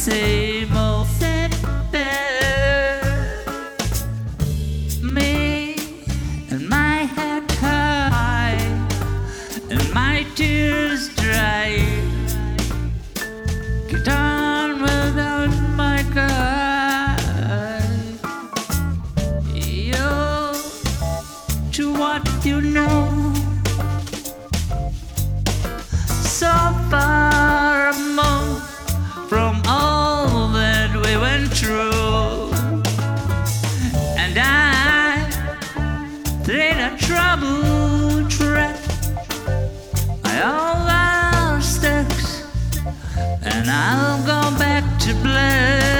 same old what you know. So far removed from all that we went through. And I tread a troubled track. I all our sticks, and I'll go back to blood.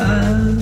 love.